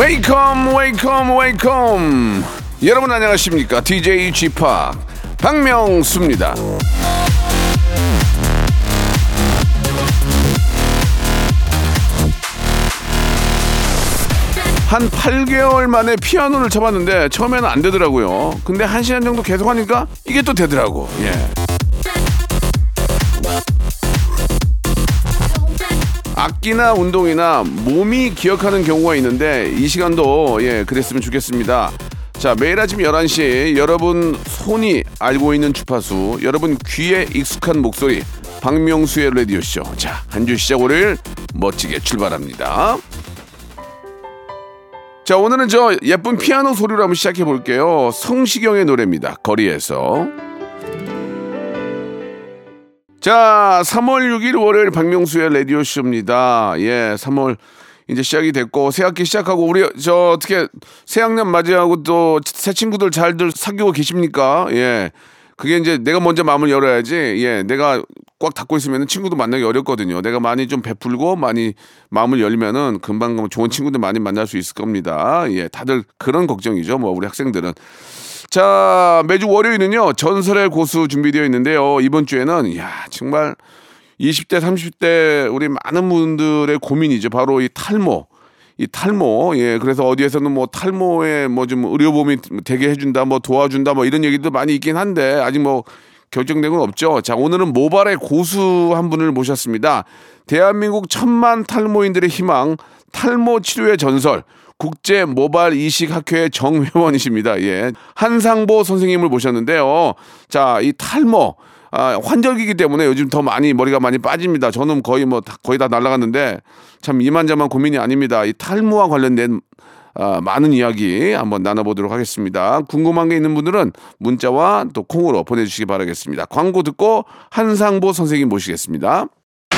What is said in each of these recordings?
Welcome, welcome, welcome. 여러분 안녕하십니까? DJ p 박명수입니다. 한 8개월 만에 피아노를 쳐봤는데 처음에는 안 되더라고요. 근데 한 시간 정도 계속 하니까 이게 또 되더라고. 예. 악기나 운동이나 몸이 기억하는 경우가 있는데 이 시간도 예 그랬으면 좋겠습니다. 자 매일 아침 11시 여러분 손이 알고 있는 주파수 여러분 귀에 익숙한 목소리 박명수의 라디오쇼 자 한 주 시작 월요일 멋지게 출발합니다. 자, 오늘은 저 예쁜 피아노 소리로 한번 시작해 볼게요. 성시경의 노래입니다. 거리에서. 자, 3월 6일 월요일 박명수의 라디오 쇼입니다. 예, 3월 이제 시작이 됐고, 새 학기 시작하고, 우리 저 어떻게 새 학년 맞이하고 또 새 친구들 잘들 사귀고 계십니까? 예. 그게 이제 내가 먼저 마음을 열어야지. 예, 내가 꽉 닫고 있으면 친구도 만나기 어렵거든요. 내가 많이 좀 베풀고 많이 마음을 열면은 금방 좋은 친구들 많이 만날 수 있을 겁니다. 예, 다들 그런 걱정이죠. 뭐 우리 학생들은. 자, 매주 월요일은요. 전설의 고수 준비되어 있는데요. 이번 주에는 야, 정말 20대, 30대 우리 많은 분들의 고민이죠. 바로 이 탈모. 이 탈모, 예, 그래서 어디에서는 뭐 탈모에 뭐 좀 의료보험이 되게 해준다, 뭐 도와준다, 뭐 이런 얘기도 많이 있긴 한데 아직 뭐 결정된 건 없죠. 자, 오늘은 모발의 고수 한 분을 모셨습니다. 대한민국 천만 탈모인들의 희망, 탈모 치료의 전설, 국제 모발 이식 학회 정회원이십니다. 예. 한상보 선생님을 모셨는데요. 자, 이 탈모, 아, 환절기이기 때문에 요즘 더 많이 머리가 많이 빠집니다. 저는 거의 뭐 다- 거의 다 날라갔는데 참 이만저만 고민이 아닙니다. 이 탈모와 관련된 아, 많은 이야기 한번 나눠보도록 하겠습니다. 궁금한 게 있는 분들은 문자와 또 콩으로 보내주시기 바라겠습니다. 광고 듣고 한상보 선생님 모시겠습니다.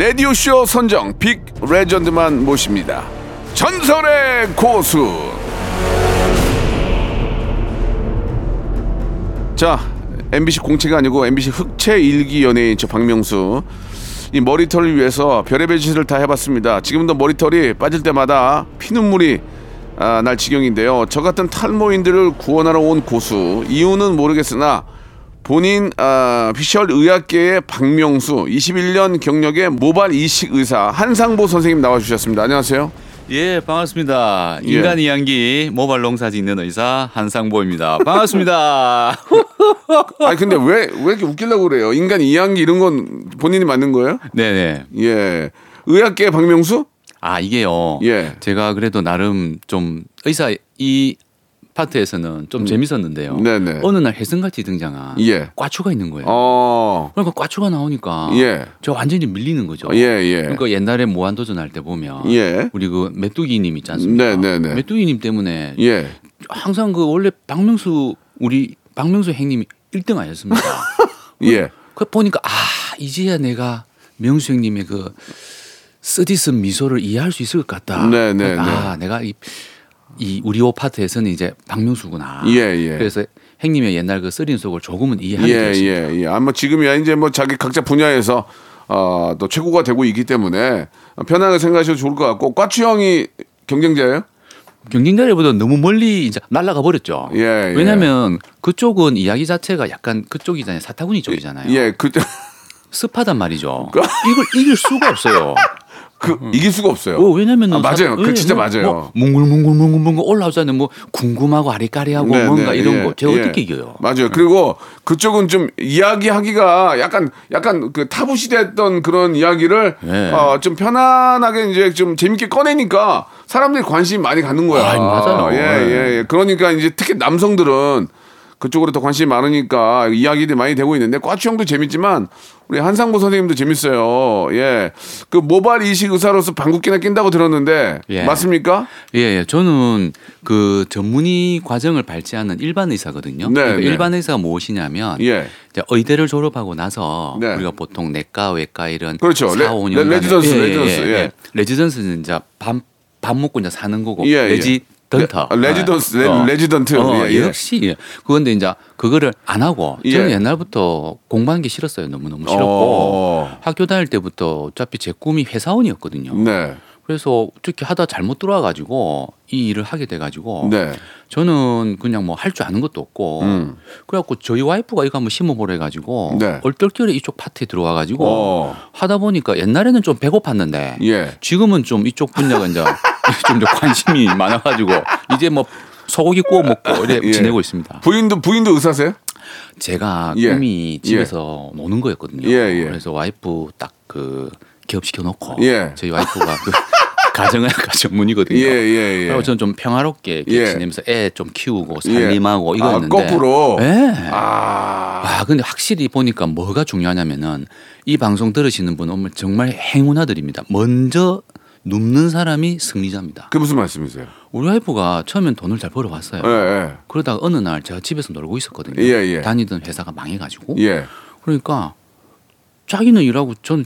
라디오쇼 선정 빅 레전드만 모십니다. 전설의 고수. 자, MBC 공채가 아니고 MBC 흑채 일기 연예인 저 박명수. 이 머리털을 위해서 별의별 짓을 다 해봤습니다. 지금도 머리털이 빠질 때마다 피눈물이 아, 날 지경인데요. 저 같은 탈모인들을 구원하러 온 고수. 이유는 모르겠으나 본인 아, 피셜 의학계의 박명수 21년 경력의 모발 이식 의사 한상보 선생님 나와주셨습니다. 안녕하세요. 예, 반갑습니다. 예. 인간 이양기 모발 농사 짓는 의사 한상보입니다. 반갑습니다. 아니 근데 왜 왜 이렇게 웃기려고 그래요? 인간 이양기 이런 건 본인이 만든 거예요? 네네. 예. 의학계 박명수? 아 이게요. 예. 제가 그래도 나름 좀 의사 이 파트에서는 좀 재밌었는데요. 음. 네네. 어느 날 혜성같이 등장한 예. 꽈추가 있는 거예요. 어. 그러니까 꽈추가 나오니까 예. 저 완전히 밀리는 거죠. 예, 예. 그러니까 옛날에 무한도전 할 때 보면 예. 우리 그 메뚜기님 있지 않습니까? 네, 네, 네. 메뚜기님 때문에 예. 항상 그 원래 박명수 우리 박명수 행님이 1등 아니었습니까? 예. 그 보니까 아 이제야 내가 명수 형님의 그 쓰디쓴 미소를 이해할 수 있을 것 같다. 네, 네, 아 내가 이, 이 우리 오 파트에서는 이제 박명수구나. 예, 예. 그래서 행님의 옛날 그 쓰린 속을 조금은 이해하게 예, 되었습니다. 예, 예. 아마 지금이야 이제 뭐 자기 각자 분야에서 어, 또 최고가 되고 있기 때문에 편하게 생각하셔도 좋을 것 같고 꽈추 형이 경쟁자예요? 경쟁자들보다 너무 멀리 이제 날아가 버렸죠. 예, 예. 왜냐하면 그쪽은 이야기 자체가 약간 그쪽이잖아요. 사타구니 쪽이잖아요. 예, 그 습하단 말이죠. 이걸 이길 수가 없어요. 그 이길 수가 없어요. 어, 왜냐면은 아, 맞아요. 그 예, 진짜 뭐, 맞아요. 뭐 뭉글뭉글뭉글뭉글 올라오잖아요. 뭐 궁금하고 아리까리하고 네, 뭔가 네, 이런 예, 거 제가 예. 어떻게 이겨요? 맞아요. 그리고 그쪽은 좀 이야기하기가 약간 약간 그 타부시됐던 그런 이야기를 예. 어, 좀 편안하게 이제 좀 재밌게 꺼내니까 사람들이 관심이 많이 갖는 거야. 아, 맞아요. 예, 예, 예. 그러니까 이제 특히 남성들은 그쪽으로 더 관심이 많으니까 이야기들이 많이 되고 있는데 꽈추 형도 재밌지만 우리 한상보 선생님도 재밌어요. 예. 그 모발 이식 의사로서 방귀깨나 뀐다고 들었는데 예. 맞습니까? 예, 예, 저는 그 전문의 과정을 밟지 않는 일반 의사거든요. 네, 그러니까 네. 일반 의사가 무엇이냐면 예. 이제 의대를 졸업하고 나서 네. 우리가 보통 내과, 외과 이런 그렇죠. 4, 레- 5년 레- 레지던스, 레지던스, 예. 레지던스는 이제 밥, 밥 먹고 이제 사는 거고 예, 예. 레지 던터. 레- 레지던스, 레- 레지던트. 어, 예, 예. 역시 예. 그건데 이제 그거를 안 하고 저는 예. 옛날부터 공부하는 게 싫었어요. 너무너무 싫었고 어. 학교 다닐 때부터 어차피 제 꿈이 회사원이었거든요. 네. 그래서 어떻게 하다 잘못 들어와가지고 이 일을 하게 돼가지고 네. 저는 그냥 뭐 할 줄 아는 것도 없고 음. 그래갖고 저희 와이프가 이거 한번 심어보래 가지고 네. 얼떨결에 이쪽 파트에 들어와가지고 어. 하다 보니까 옛날에는 좀 배고팠는데 예. 지금은 좀 이쪽 분야가 이제 좀더 관심이 많아가지고 이제 뭐 소고기 구워 먹고 이래 예. 지내고 있습니다. 부인도 부인도 의사세요? 제가 예. 꿈이 집에서 노는 거였거든요. 예, 예. 그래서 와이프 딱 그 기업 시켜 놓고 예. 저희 와이프가 그 가정의학과 전문이거든요. 예, 예, 예. 그리고 저는 좀 평화롭게 예. 지내면서 애 좀 키우고 살림하고 아, 이거였는데. 거꾸로. 예. 아. 아, 근데 확실히 보니까 뭐가 중요하냐면은 이 방송 들으시는 분은 정말 행운아들입니다. 먼저 눕는 사람이 승리자입니다. 그게 무슨 말씀이세요? 우리 와이프가 처음엔 돈을 잘 벌어왔어요. 예, 예. 그러다가 어느 날 제가 집에서 놀고 있었거든요. 예, 예. 다니던 회사가 망해가지고. 예. 그러니까 자기는 일하고 전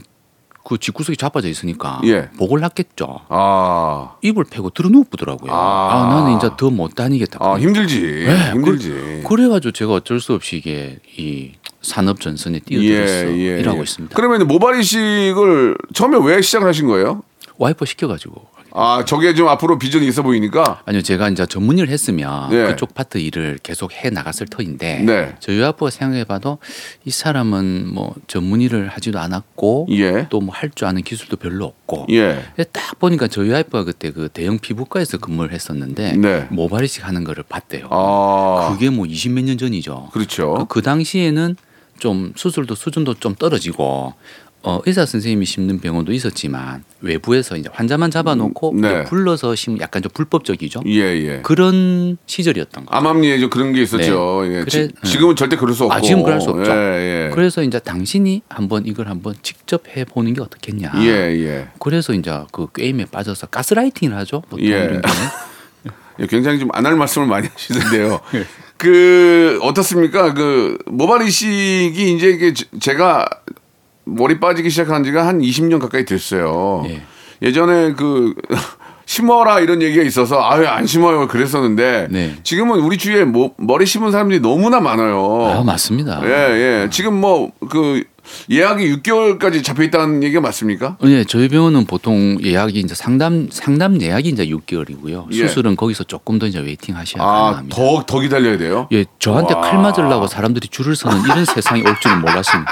그 집구석에 자빠져 있으니까 예. 목을 났겠죠. 아. 입을 패고 들어눕더라고요. 아. 아, 나는 이제 더 못 다니겠다. 아, 힘들지. 네, 힘들지. 그 래가지고 제가 어쩔 수 없이 이게 이 산업 전선에 뛰어들어서 일하고 있습니다. 예, 그러면 모발 이식을 처음에 왜 시작을 하신 거예요? 와이프 시켜가지고 아, 저게 좀 앞으로 비전이 있어 보이니까. 아니요 제가 이제 전문 일을 했으면 네. 그쪽 파트 일을 계속 해 나갔을 터인데 네. 저희 와이프가 생각해봐도 이 사람은 뭐 전문 일을 하지도 않았고 예. 또뭐 할 줄 아는 기술도 별로 없고 예. 딱 보니까 저희 와이프가 그때 그 대형 피부과에서 근무를 했었는데 네. 모발 이식 하는 거를 봤대요. 아. 그게 뭐 20 몇 년 전이죠. 그렇죠. 그 당시에는 좀 수술도 수준도 좀 떨어지고 어, 의사 선생님이 심는 병원도 있었지만 외부에서 이제 환자만 잡아놓고 음, 네. 불러서 심 약간 좀 불법적이죠. 예, 예. 그런 시절이었던 거예요. 암암리에 좀 그런 게 있었죠. 네. 예. 그래- 지, 금은 절대 그럴 수 없고. 아, 지금 그럴 수 없죠. 예, 예. 그래서 이제 당신이 한번 이걸 한번 직접 해보는 게 어떻겠냐. 예, 예. 그래서 이제 그 게임에 빠져서 가스라이팅을 하죠. 보통 예. 이런 경우. 예, 굉장히 좀 안 할 말씀을 많이 하시는데요. 예. 그 어떻습니까? 그 모발 이식이 이제 이게 제- 제가 머리 빠지기 시작한 지가 한 20년 가까이 됐어요. 예. 예전에 그 심어라 이런 얘기가 있어서 아유 안 심어요 그랬었는데 네. 지금은 우리 주위에 뭐, 머리 심은 사람들이 너무나 많아요. 아 맞습니다. 예, 예. 지금 뭐 그 예약이 6개월까지 잡혀 있다는 얘기가 맞습니까? 네, 저희 병원은 보통 예약이 이제 상담 상담 예약이 이제 6개월이고요. 예. 수술은 거기서 조금 더 이제 waiting 하셔야 아, 가능합니다. 더, 더 기다려야 돼요? 예, 저한테 와. 칼 맞으려고 사람들이 줄을 서는 이런 세상이 올 줄은 몰랐습니다.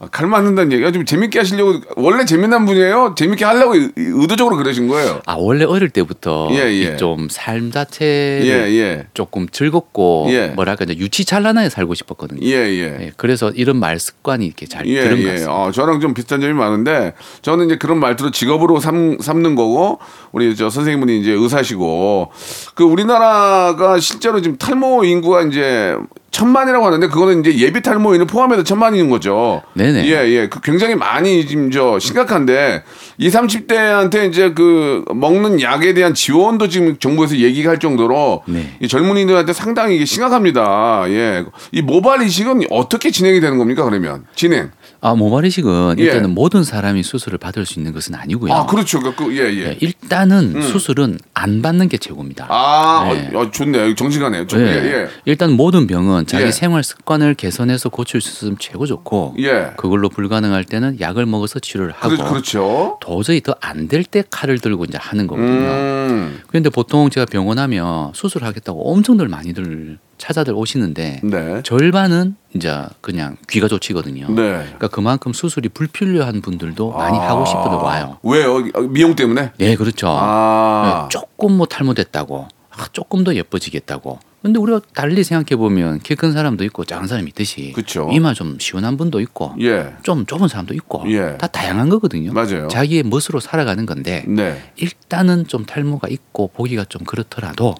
아, 칼 맞는다는 얘기가 좀 재밌게 하시려고 원래 재미난 분이에요? 재밌게 하려고 의- 의도적으로 그러신 거예요? 아 원래 어릴 때부터 예, 예. 좀삶 자체를 예, 예. 조금 즐겁고 예. 뭐랄까 이제 유치찬란하게 살고 싶었거든요. 예, 예. 예, 그래서 이런 말 습관이 이렇게 잘 예, 들은 것 예. 같습니다. 어, 저랑 좀 비슷한 점이 많은데 저는 이제 그런 말투로 직업으로 삼, 삼는 거고 우리 저 선생님은 이제 의사시고 그 우리나라가 실제로 지금 탈모 인구가 이제 천만이라고 하는데 그거는 이제 예비 탈모인을 포함해서 천만인 거죠. 네네. 예, 예. 그 굉장히 많이 지금 저 심각한데 20, 30대한테 이제 그 먹는 약에 대한 지원도 지금 정부에서 얘기가 할 정도로 네. 이 젊은이들한테 상당히 이게 심각합니다. 예. 이 모발 이식은 어떻게 진행이 되는 겁니까, 그러면? 진행. 아 모발 이식은 예. 일단은 모든 사람이 수술을 받을 수 있는 것은 아니고요. 아, 그렇죠. 그, 그, 예, 예. 예, 일단은 수술은 안 받는 게 최고입니다. 아, 네. 어, 어, 좋네요. 정직하네요. 좀, 예. 예, 예. 일단 모든 병은 자기 예. 생활 습관을 개선해서 고칠 수 있으면 최고 좋고 예. 그걸로 불가능할 때는 약을 먹어서 치료를 하고 그렇, 그렇죠. 도저히 더 안 될 때 칼을 들고 이제 하는 거거든요. 음. 그런데 보통 제가 병원 하면 수술하겠다고 엄청들 많이들 찾아들 오시는데 네. 절반은 이제 그냥 귀가 좋치거든요. 네. 그러니까 그만큼 수술이 불필요한 분들도 많이 아. 하고 싶어도 와요. 왜요? 미용 때문에? 예, 그렇죠. 아. 네, 조금 뭐 탈모됐다고, 아, 조금 더 예뻐지겠다고. 근데 우리가 달리 생각해 보면 키 큰 사람도 있고 작은 사람이 있듯이 그쵸. 이마 좀 시원한 분도 있고 예. 좀 좁은 사람도 있고 예. 다 다양한 거거든요. 맞아요. 자기의 멋으로 살아가는 건데 네. 일단은 좀 탈모가 있고 보기가 좀 그렇더라도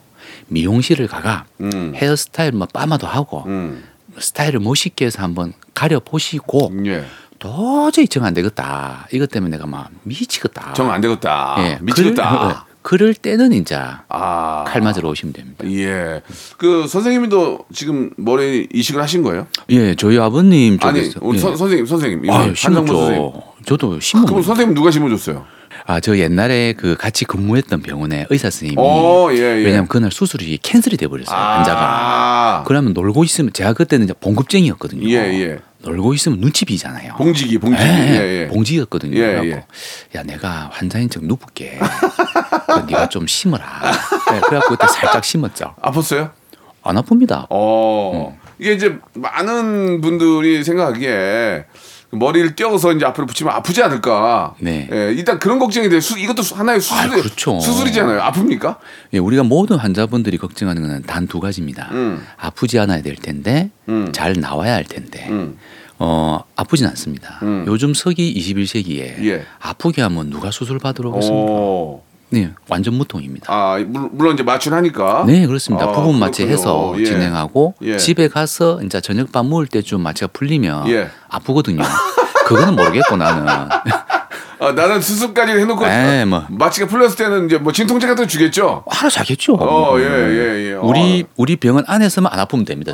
미용실을 가가 음. 헤어스타일 뭐 빠마도 하고 음. 스타일을 멋있게 해서 한번 가려 보시고 예. 도저히 정 안 되겠다. 이것 때문에 내가 막 미치겠다. 정 안 되겠다. 예, 미치겠다. 그럴, 그럴 때는 이제 아. 칼 맞으러 오시면 됩니다. 예. 그 선생님도 지금 머리 이식을 하신 거예요? 예, 저희 아버님 아니, 쪽에서 우리 예. 선, 선생님, 선생님. 아, 한상무 선생님. 심었죠. 저도 그럼 심어. 선생님 누가 심어줬어요? 아, 저 옛날에 그 같이 근무했던 병원에 의사 선생님이 어, 예, 예. 왜냐면 그날 수술이 캔슬이 돼 버렸어요. 아. 환자가. 그러면 놀고 있으면 제가 그때는 이제 봉급쟁이였거든요. 예, 예. 놀고 있으면 눈치 비잖아요. 봉지기, 봉지기. 예, 예, 예. 봉지였거든요. 예, 그래갖고 예. 야 내가 환자인 척 누울게. 그 네가 좀 심어라. 네, 그래갖고 그때 살짝 심었죠. 아팠어요? 안 아픕니다. 어. 이게 이제 많은 분들이 생각하기에 머리를 띄어서 이제 앞으로 붙이면 아프지 않을까. 네. 예, 일단 그런 걱정이 돼. 수, 이것도 수- 하나의 수술, 아, 그렇죠. 수술이잖아요. 아픕니까? 예, 우리가 모든 환자분들이 걱정하는 것은 단두 가지입니다. 음. 아프지 않아야 될 텐데 음. 잘 나와야 할 텐데 음. 어 아프진 않습니다. 음. 요즘 서기 21세기에 예. 아프게 하면 누가 수술 받으러 오겠습니까? 어. 네, 완전 무통입니다. 아, 물- 물론 이제 마취하니까. 네, 그렇습니다. 아, 부분 마취해서. 예. 진행하고 예. 집에 가서 이제 저녁밥 먹을 때쯤 마취가 풀리면 예. 아프거든요. 그거는 모르겠고 나는. 아, 나는 수술까지 해놓고 에이, 뭐. 마취가 풀렸을 때는 이제 뭐 진통제 같은 거 주겠죠. 하루 자겠죠. 어, 예, 예, 예. 우리 우리 병원 안에서만 안 아프면 됩니다.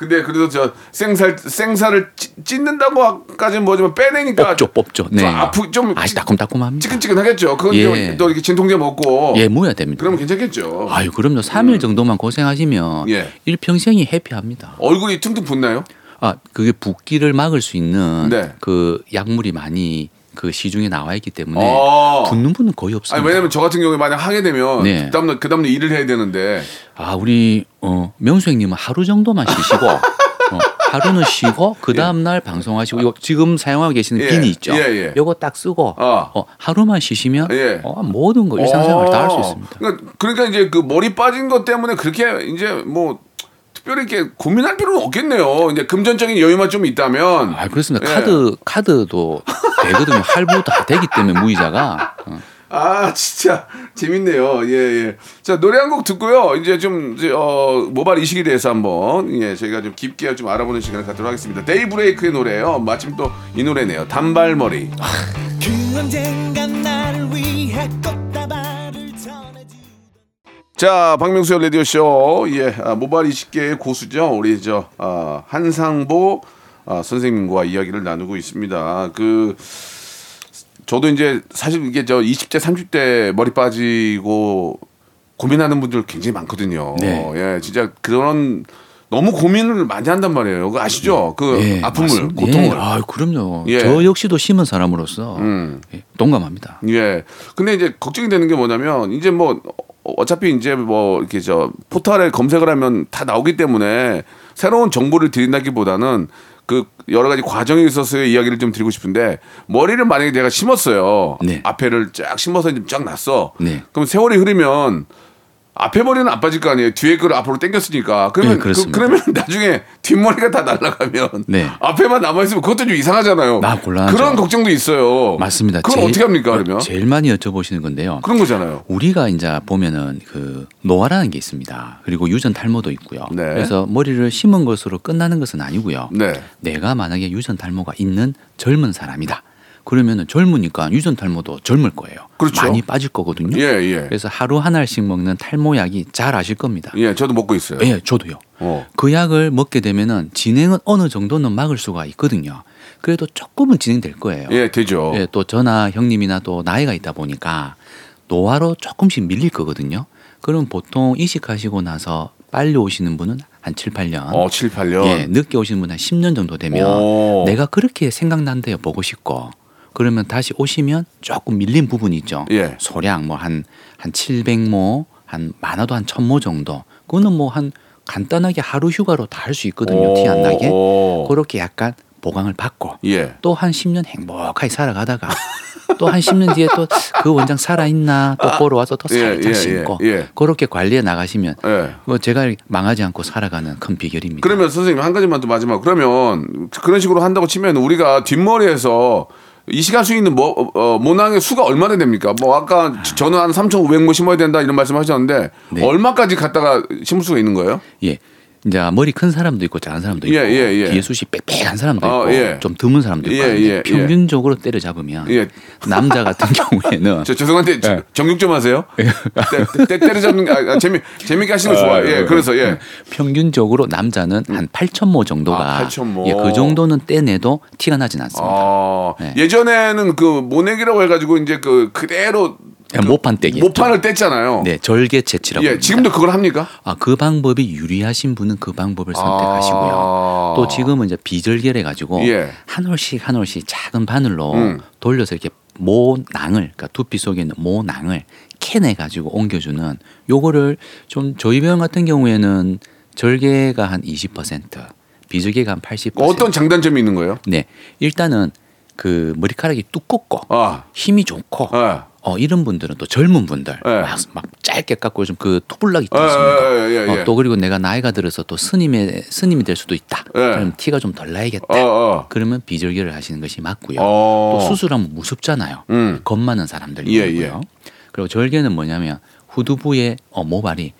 아. 근데 그래도 저 생살 생살을 찌- 찢는다고까지는 뭐지만 빼내니까 뽑죠, 뽑죠. 네. 좀 아프 좀 찌- 따끔따끔합니다. 찌근찌근하겠죠. 그건 예. 좀또 이렇게 진통제 먹고 예, 모여야 됩니다. 그러면 괜찮겠죠. 아유, 그럼요. 3일 정도만 고생하시면 예. 일평생이 해피합니다. 얼굴이 퉁퉁 붓나요? 아, 그게 붓기를 막을 수 있는 네. 그 약물이 많이 그 시중에 나와 있기 때문에 어. 붓는 분은 거의 없습니다. 아니 왜냐면 저 같은 경우에 만약 하게 되면 네. 그 다음날 그 다음날 일을 해야 되는데 아, 우리 어, 명수 형님은 하루 정도만 쉬시고 어, 하루는 쉬고 그 다음 날 방송하시고 이거 지금 사용하고 계시는 예. 비니 있죠. 예, 예. 요거 딱 쓰고 어. 어, 하루만 쉬시면 예. 어, 모든 거 일상생활 다 할수 어. 있습니다. 그러니까, 그러니까 이제 그 머리 빠진 것 때문에 그렇게 이제 뭐 특별히 이렇게 고민할 필요는 없겠네요. 이제 금전적인 여유만 좀 있다면. 아, 그렇습니다. 예. 카드 카드도 되거든요. 할부 다 되기 때문에 무이자가 어. 아 진짜 재밌네요. 예 예. 자 노래 한 곡 듣고요. 이제 좀 이제 어 모발 이식에 대해서 한번 예 저희가 좀 깊게 좀 알아보는 시간을 갖도록 하겠습니다. 데이브레이크의 노래예요. 마침 또 이 노래네요. 단발머리. 그 언젠가 나를 위해 전해주 자, 박명수의 라디오 쇼. 예, 아, 모발 이식계의 고수죠. 우리 저 아, 한상보 아, 선생님과 이야기를 나누고 있습니다. 그 저도 이제 사실 이게 저 20대, 30대 머리 빠지고 고민하는 분들 굉장히 많거든요. 네. 예, 진짜 그런 너무 고민을 많이 한단 말이에요. 그거 아시죠? 그 예, 아픔을, 맞습니다. 고통을. 예, 아, 그럼요. 예. 저 역시도 심은 사람으로서 음. 예, 동감합니다. 예. 근데 이제 걱정이 되는 게 뭐냐면 이제 뭐 어- 어차피 이제 뭐 이렇게 저 포털에 검색을 하면 다 나오기 때문에 새로운 정보를 드린다기보다는 그 여러 가지 과정에 있어서의 이야기를 좀 드리고 싶은데 머리를 만약에 내가 심었어요. 네. 앞에를 쫙 심어서 이제 쫙 났어. 네. 그럼 세월이 흐르면 앞에 머리는 안 빠질 거 아니에요. 뒤에 거를 앞으로 당겼으니까. 그러면 네, 그. 러면 나중에 뒷머리가 다 날아가면 네. 앞에만 남아 있으면 그것도 좀 이상하잖아요. 나 곤란하죠. 그런 걱정도 있어요. 맞습니다. 그건 제일- 어떻게 합니까 그러면? 제일 많이 여쭤보시는 건데요. 그런 거잖아요. 우리가 이제 보면은 그 노화라는 게 있습니다. 그리고 유전 탈모도 있고요. 네. 그래서 머리를 심은 것으로 끝나는 것은 아니고요. 네. 내가 만약에 유전 탈모가 있는 젊은 사람이다. 그러면은 젊으니까 유전 탈모도 젊을 거예요. 그렇죠. 많이 빠질 거거든요. 예, 예. 그래서 하루 한 알씩 먹는 탈모약이 잘 아실 겁니다. 예, 저도 먹고 있어요. 예, 저도요. 어. 그 약을 먹게 되면은 진행은 어느 정도는 막을 수가 있거든요. 그래도 조금은 진행될 거예요. 예, 되죠. 예, 또 저나 형님이나 또 나이가 있다 보니까 노화로 조금씩 밀릴 거거든요. 그럼 보통 이식하시고 나서 빨리 오시는 분은 한 7, 8년. 어, 7, 8년. 예, 늦게 오시는 분은 한 10년 정도 되면 오. 내가 그렇게 생각난대요. 보고 싶고. 그러면 다시 오시면 조금 밀린 부분이 있죠. 예. 소량 뭐 한 한 700모, 한 많아도 한 1000모 정도. 그거는 뭐 한 간단하게 하루 휴가로 다 할 수 있거든요. 티 안 나게. 오. 그렇게 약간 보강을 받고 예. 또한 10년 행복하게 살아가다가 또 한 10년 뒤에 또 그 원장 살아있나 또 보러 와서 또 예, 살짝 예, 신고 예, 예. 그렇게 관리해 나가시면 예. 뭐 제가 망하지 않고 살아가는 큰 비결입니다. 그러면 선생님 한 가지만 더 마지막. 그러면 그런 식으로 한다고 치면 우리가 뒷머리에서 이 시간 수 있는 뭐, 어, 모낭의 수가 얼마나 됩니까? 뭐 아까 저는 한 3,500모 심어야 된다 이런 말씀 하셨는데 네. 얼마까지 갖다가 심을 수가 있는 거예요? 예. 이제 머리 큰 사람도 있고 작은 사람도 있고 예, 예, 예. 뒤에 숱이 빽빽한 사람도 있고 어, 예. 좀 드문 사람도 있고 예, 하는데 예, 평균적으로 때려잡으면 예. 남자 같은 경우에는 저 죄송한데 저- 예. 정육 좀 하세요. 때, 때, 때려잡는 게 아, 아, 재미 재밌게 하시는 거 좋아요. 예, 그래서 예. 평균적으로 남자는 한 8천모 정도가 아, 8,000모. 예, 그 정도는 떼내도 티가 나진 않습니다. 아, 네. 예전에는 그 모내기라고 해가지고 이제 그 그대로 그냥 모판 떼기. 모판을 뗐잖아요. 네, 절개 채취라고. 예, 합니다. 지금도 그걸 합니까? 아, 그 방법이 유리하신 분은 그 방법을 선택하시고요. 아. 또 지금은 이제 비절개를 가지고 예. 한 올씩 한 올씩 작은 바늘로 음. 돌려서 이렇게 모낭을 그러니까 두피 속에 있는 모낭을 캐내 가지고 옮겨주는 요거를 좀 저희 병원 같은 경우에는 절개가 한 20%, 비절개가 한 80%. 어떤 장단점이 있는 거예요? 네, 일단은 그 머리카락이 두껍고 아, 힘이 좋고 예. 어 이런 분들은 또 젊은 분들 예. 막, 막 짧게 깎고 좀그 토블락 있지 예, 않습니까? 예, 예, 예. 어, 또 그리고 내가 나이가 들어서 또 스님의 스님이 될 수도 있다. 예. 그럼 티가 좀 덜 나야겠다. 어, 어. 그러면 비절개를 하시는 것이 맞고요. 어. 또 수술하면 무섭잖아요. 음. 겁 많은 사람들이 예, 있고요. 그리고 절개는 뭐냐면 후두부의 어, 모발이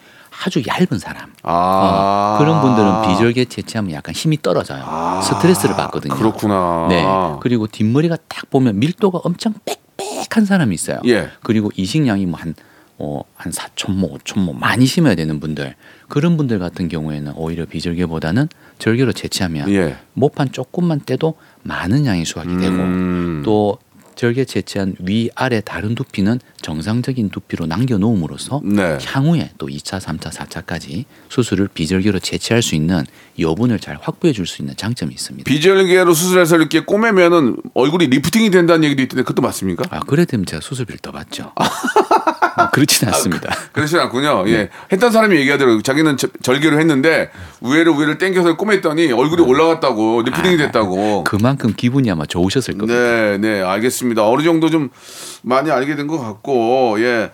아주 얇은 사람. 아. 어, 그런 분들은 비절개 채취하면 약간 힘이 떨어져요. 스트레스를 받거든요. 아, 그렇구나. 네. 그리고 뒷머리가 딱 보면 밀도가 엄청 빽 빽한 사람이 있어요. 예. 그리고 이식량이 뭐한 어, 한 4천 모, 5천 모 많이 심어야 되는 분들 그런 분들 같은 경우에는 오히려 비절개보다는 절개로 채취하면 예. 모판 조금만 떼도 많은 양의 수확이 되고 음. 또 절개 채취한 위 아래 다른 두피는 정상적인 두피로 남겨 놓음으로써 네. 향후에 또 2차, 3차, 4차까지 수술을 비절개로 채취할 수 있는 여분을 잘 확보해 줄 수 있는 장점이 있습니다. 비절개로 수술해서 이렇게 꼬매면은 얼굴이 리프팅이 된다는 얘기도 있던데 그것도 맞습니까? 아, 그래 되면 제가 수술비를 더 받죠. 아, 그렇진 않습니다. 그렇진 않군요. 네. 예. 했던 사람이 얘기하더라고요. 자기는 저- 절개로 했는데 위에를 위에를 당겨서 꼬맸더니 얼굴이 올라갔다고 리프팅이 됐다고. 그만큼 기분이 아마 좋으셨을 겁니다. 네, 네, 알겠습니다. 어느 정도 좀 많이 알게 된 것 같고, 예.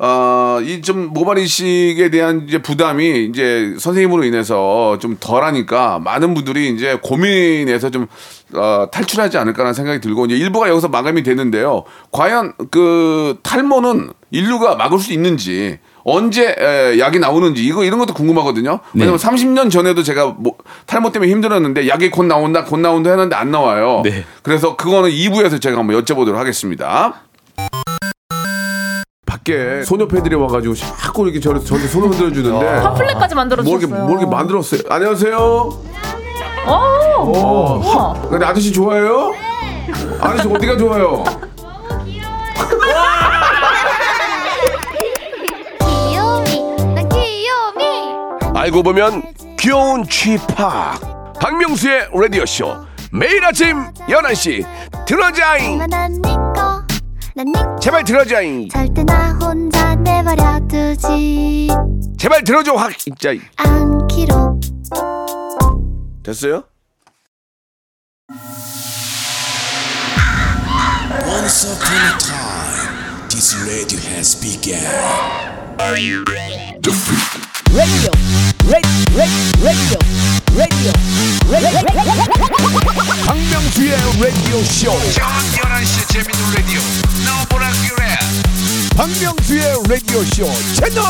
아, 이좀 모발 이식에 대한 이제 부담이 이제 선생님으로 인해서 좀 덜하니까 많은 분들이 이제 고민해서 좀 어, 탈출하지 않을까라는 생각이 들고 이제 일부가 여기서 마감이 되는데요. 과연 그 탈모는 인류가 막을 수 있는지 언제 에, 약이 나오는지 이거 이런 것도 궁금하거든요. 왜냐면 네. 30년 전에도 제가 뭐, 탈모 때문에 힘들었는데 약이 곧 나온다, 곧 나온다 했는데 안 나와요. 네. 그래서 그거는 2부에서 제가 한번 여쭤보도록 하겠습니다. 밖에 소녀 팬들이 와가지고 자꾸 이렇게 저를 저한테 손을 흔들어 주는데 팜플렛까지 만들어 뭐 이렇게 주셨어요. 뭐 이렇게 만들었어요. 안녕하세요. 오, 어, 우와. 근데 아저씨 좋아해요? 아저씨 어디가 좋아요? 귀요미 난 귀요미 알고 보면 귀여운 쥐팍 박명수의 라디오 쇼 매일 아침 11시 들어자잉 제발 들어자잉. 절대 나 혼자 내버려 두지. 제발 들어줘 확. 진짜. 않기로. 됐어요? Once upon a time, this radio has begun. 박명수의 라디오 쇼 저녁 11시 재밌는 라디오 너보라 그래 박명수의 라디오 쇼 채널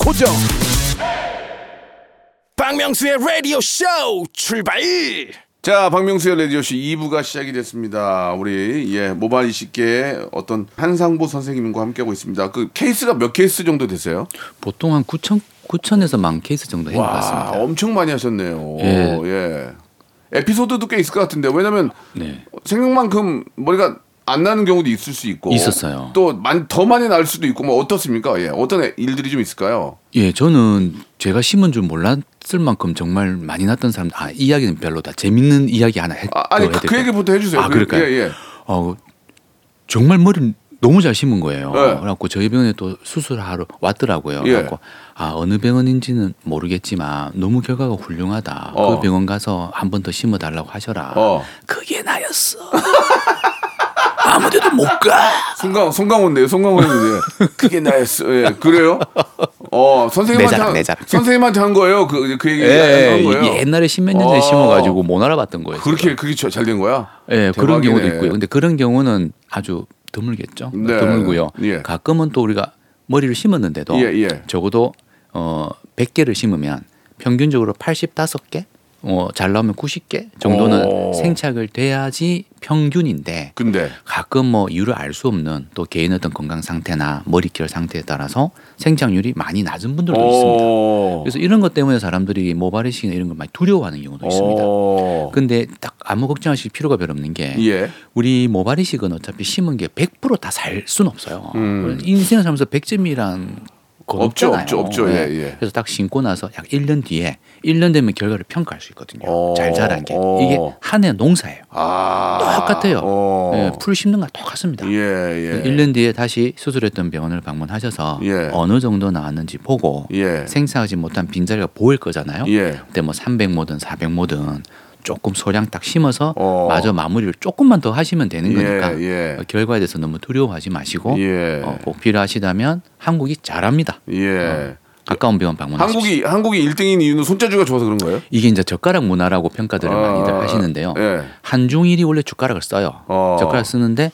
고정 박명수의 라디오 쇼 출발! 자, 박명수의 라디오쇼 2부가 시작이 됐습니다. 우리, 예, 모발 이식계 어떤 한상보 선생님과 함께하고 있습니다. 그 케이스가 몇 케이스 정도 되세요? 보통 한 9천 9천에서 만 케이스 정도 해것 와, 같습니다. 엄청 많이 하셨네요. 예. 예. 에피소드도 꽤 있을 것 같은데, 왜냐면 네. 생각만큼 머리가 안 나는 경우도 있을 수 있고 있었어요. 또더 많이 날 수도 있고 뭐 어떻습니까? 예. 어떤 일들이 좀 있을까요? 예, 저는 제가 심은 줄 몰랐을 만큼 정말 많이 났던 사람, 아, 이야기는 별로다. 재밌는 이야기 하나 했, 아, 아니 또 그? 그 얘기부터 해주세요. 아, 그- 그럴까요? 예, 예. 어, 정말 머리 너무 잘 심은 거예요. 네. 그래갖고 저희 병원에 또 수술하러 왔더라고요. 예. 그래갖고 아 어느 병원인지는 모르겠지만 너무 결과가 훌륭하다. 어. 그 병원 가서 한 번 더 심어달라고 하셔라. 어. 그게 나였어. 아무데도 못 가. 송강 송강호인데요. 송강호인데 그게 나였어. 예. 그래요? 어 선생님한테 내 자랑, 한, 내 자랑. 선생님한테 한 거예요. 그그 얘기 예, 한 거예요. 이게 옛날에 십몇 년 전에 어. 심어가지고 못 알아봤던 거예요. 그렇게 그게 잘 된 거야? 예, 그런 대박이네. 경우도 있고요. 근데 그런 경우는 아주 드물겠죠. 네. 드물고요. 예. 가끔은 또 우리가 머리를 심었는데도 예, 예. 적어도 어 100개를 심으면 평균적으로 85개, 어, 잘 나오면 90개 정도는 오. 생착을 돼야지 평균인데 근데 가끔 뭐 이유를 알 수 없는 또 개인 어떤 건강 상태나 머리결 상태에 따라서 생착률이 많이 낮은 분들도 있습니다. 어. 그래서 이런 것 때문에 사람들이 모발이식이나 이런 걸 많이 두려워하는 경우도 있습니다. 어. 근데 딱 아무 걱정하실 필요가 별 없는 게 예. 우리 모발이식은 어차피 심은 게 100%다 살 수는 없어요. 음. 인생을 살면서 100점이란 건 없죠, 없잖아요. 없죠, 없죠. 예, 예. 그래서 딱 심고 나서 약 1년 뒤에 1년 되면 결과를 평가할 수 있거든요. 어. 잘 자란 게. 어. 이게 한 해 농사예요. 아. 똑같아요. 어. 예, 풀 심는 거랑 똑같습니다. 예, 예. 1년 뒤에 다시 수술했던 병원을 방문하셔서 예. 어느 정도 나왔는지 보고 예. 생사하지 못한 빈자리가 보일 거잖아요. 예. 그때 뭐 300모든 400모든 조금 소량 딱 심어서 어. 마저 마무리를 조금만 더 하시면 되는 예, 거니까 예. 어, 결과에 대해서 너무 두려워하지 마시고 예. 어, 꼭 필요하시다면 한국이 잘합니다. 예. 가까운 병원 방문하십시오. 한국이 한국이 1등인 이유는 손재주가 좋아서 그런 거예요? 이게 이제 젓가락 문화라고 평가들을 아, 많이들 하시는데요. 예. 한중일이 원래 젓가락을 써요. 어. 젓가락 쓰는데